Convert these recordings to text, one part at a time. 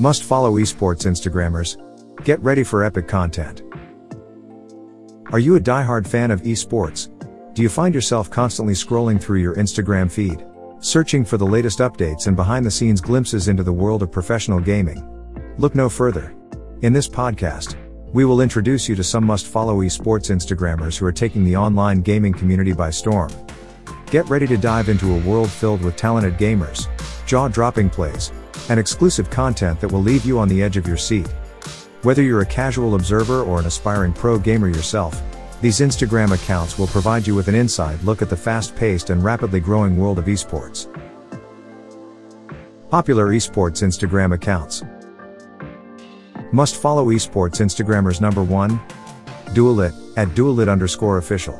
Must follow esports Instagrammers. Get ready for epic content. Are you a die-hard fan of esports? Do you find yourself constantly scrolling through your Instagram feed, searching for the latest updates and behind the scenes glimpses into the world of professional gaming? Look no further. In this podcast, we will introduce you to some must follow esports Instagrammers who are taking the online gaming community by storm. Get ready to dive into a world filled with talented gamers, jaw dropping plays, and exclusive content that will leave you on the edge of your seat. Whether you're a casual observer or an aspiring pro gamer yourself, these Instagram accounts will provide you with an inside look at the fast paced and rapidly growing world of esports. Popular esports Instagram accounts. Must follow esports Instagrammers number 1. Duelit, at Duelit underscore official.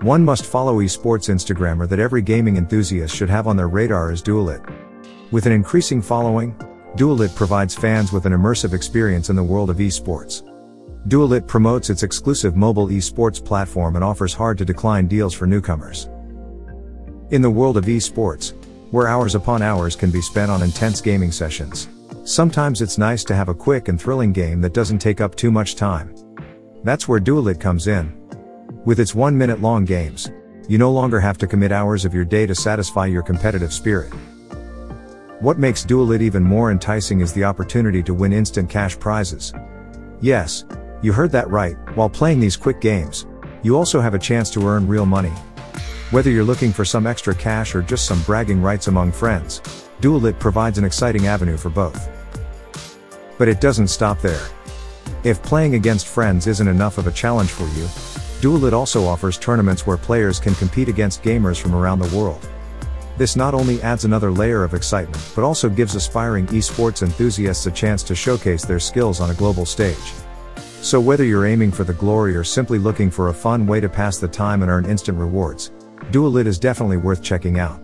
One must follow esports Instagrammer that every gaming enthusiast should have on their radar is Duelit. With an increasing following, Duelit provides fans with an immersive experience in the world of esports. Duelit promotes its exclusive mobile esports platform and offers hard to decline deals for newcomers. In the world of esports, where hours upon hours can be spent on intense gaming sessions, sometimes it's nice to have a quick and thrilling game that doesn't take up too much time. That's where Duelit comes in. With its one minute long games, you no longer have to commit hours of your day to satisfy your competitive spirit. What makes Duelit even more enticing is the opportunity to win instant cash prizes. Yes, you heard that right, while playing these quick games, you also have a chance to earn real money. Whether you're looking for some extra cash or just some bragging rights among friends, Duelit provides an exciting avenue for both. But it doesn't stop there. If playing against friends isn't enough of a challenge for you, Duelit also offers tournaments where players can compete against gamers from around the world. This not only adds another layer of excitement, but also gives aspiring esports enthusiasts a chance to showcase their skills on a global stage. So whether you're aiming for the glory or simply looking for a fun way to pass the time and earn instant rewards, Duelit is definitely worth checking out.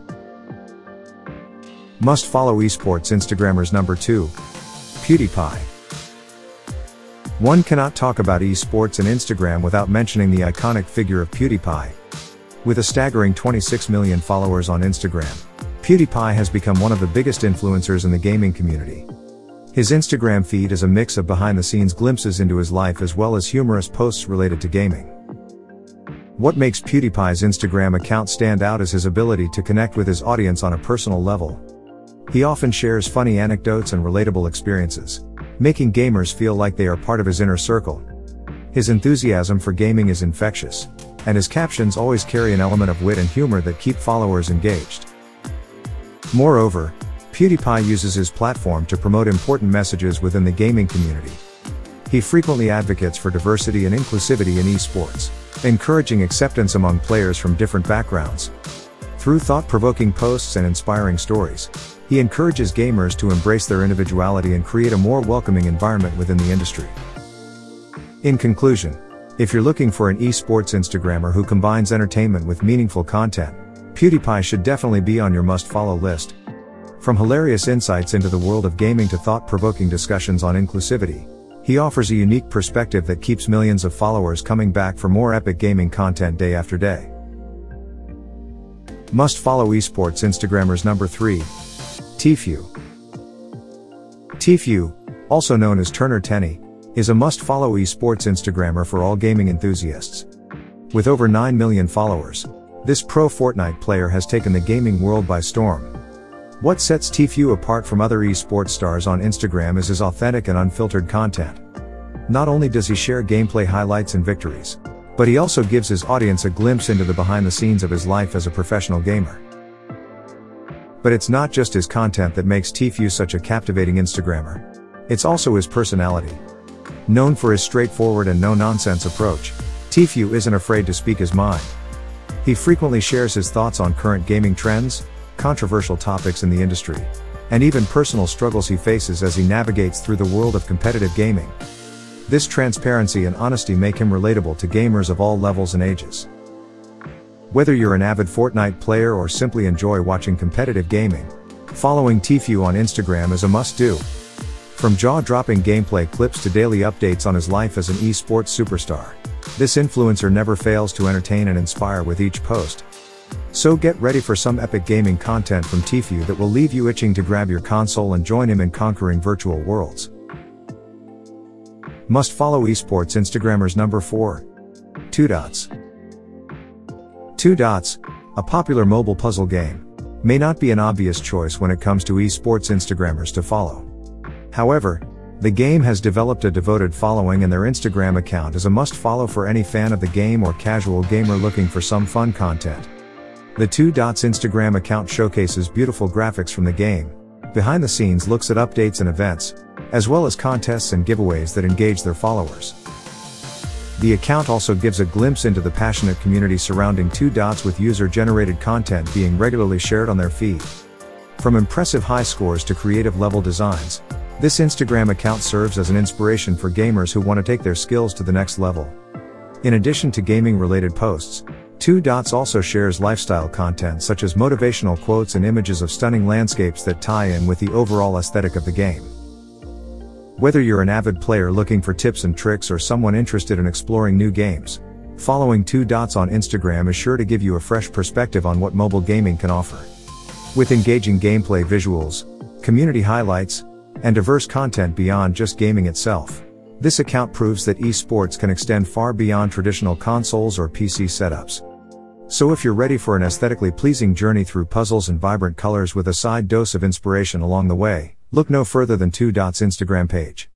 Must follow esports Instagrammers number 2. PewDiePie. One cannot talk about esports and Instagram without mentioning the iconic figure of PewDiePie, with a staggering 26 million followers on Instagram, PewDiePie has become one of the biggest influencers in the gaming community. His Instagram feed is a mix of behind the scenes glimpses into his life as well as humorous posts related to gaming. What makes PewDiePie's Instagram account stand out is his ability to connect with his audience on a personal level. He often shares funny anecdotes and relatable experiences, making gamers feel like they are part of his inner circle. His enthusiasm for gaming is infectious, and his captions always carry an element of wit and humor that keep followers engaged. Moreover, PewDiePie uses his platform to promote important messages within the gaming community. He frequently advocates for diversity and inclusivity in esports, encouraging acceptance among players from different backgrounds. Through thought-provoking posts and inspiring stories, he encourages gamers to embrace their individuality and create a more welcoming environment within the industry. In conclusion, if you're looking for an esports Instagrammer who combines entertainment with meaningful content, PewDiePie should definitely be on your must follow list. From hilarious insights into the world of gaming to thought provoking discussions on inclusivity, he offers a unique perspective that keeps millions of followers coming back for more epic gaming content day after day. Must follow esports Instagrammers number 3. Tfue. Tfue, also known as Turner Tenney, is a must-follow esports Instagrammer for all gaming enthusiasts. With over 9 million followers, this pro Fortnite player has taken the gaming world by storm. What sets Tfue apart from other esports stars on Instagram is his authentic and unfiltered content. Not only does he share gameplay highlights and victories, but he also gives his audience a glimpse into the behind the scenes of his life as a professional gamer. But it's not just his content that makes Tfue such a captivating Instagrammer. It's also his personality. Known for his straightforward and no-nonsense approach, Tfue isn't afraid to speak his mind. He frequently shares his thoughts on current gaming trends, controversial topics in the industry, and even personal struggles he faces as he navigates through the world of competitive gaming. This transparency and honesty make him relatable to gamers of all levels and ages. Whether you're an avid Fortnite player or simply enjoy watching competitive gaming, following Tfue on Instagram is a must-do. From jaw-dropping gameplay clips to daily updates on his life as an esports superstar. This influencer never fails to entertain and inspire with each post. So get ready for some epic gaming content from Tfue that will leave you itching to grab your console and join him in conquering virtual worlds. Must follow esports Instagrammers number 4. 2 dots. 2 dots, a popular mobile puzzle game, may not be an obvious choice when it comes to esports Instagrammers to follow. However, the game has developed a devoted following and their Instagram account is a must follow for any fan of the game or casual gamer looking for some fun content. The Two Dots Instagram account showcases beautiful graphics from the game, behind the scenes looks at updates and events, as well as contests and giveaways that engage their followers. The account also gives a glimpse into the passionate community surrounding Two Dots with user-generated content being regularly shared on their feed. From impressive high scores to creative level designs, this Instagram account serves as an inspiration for gamers who want to take their skills to the next level. In addition to gaming related posts, Two Dots also shares lifestyle content such as motivational quotes and images of stunning landscapes that tie in with the overall aesthetic of the game. Whether you're an avid player looking for tips and tricks or someone interested in exploring new games, following Two Dots on Instagram is sure to give you a fresh perspective on what mobile gaming can offer. With engaging gameplay visuals, community highlights, and diverse content beyond just gaming itself. This account proves that esports can extend far beyond traditional consoles or PC setups. So if you're ready for an aesthetically pleasing journey through puzzles and vibrant colors with a side dose of inspiration along the way, look no further than Two Dots Instagram page.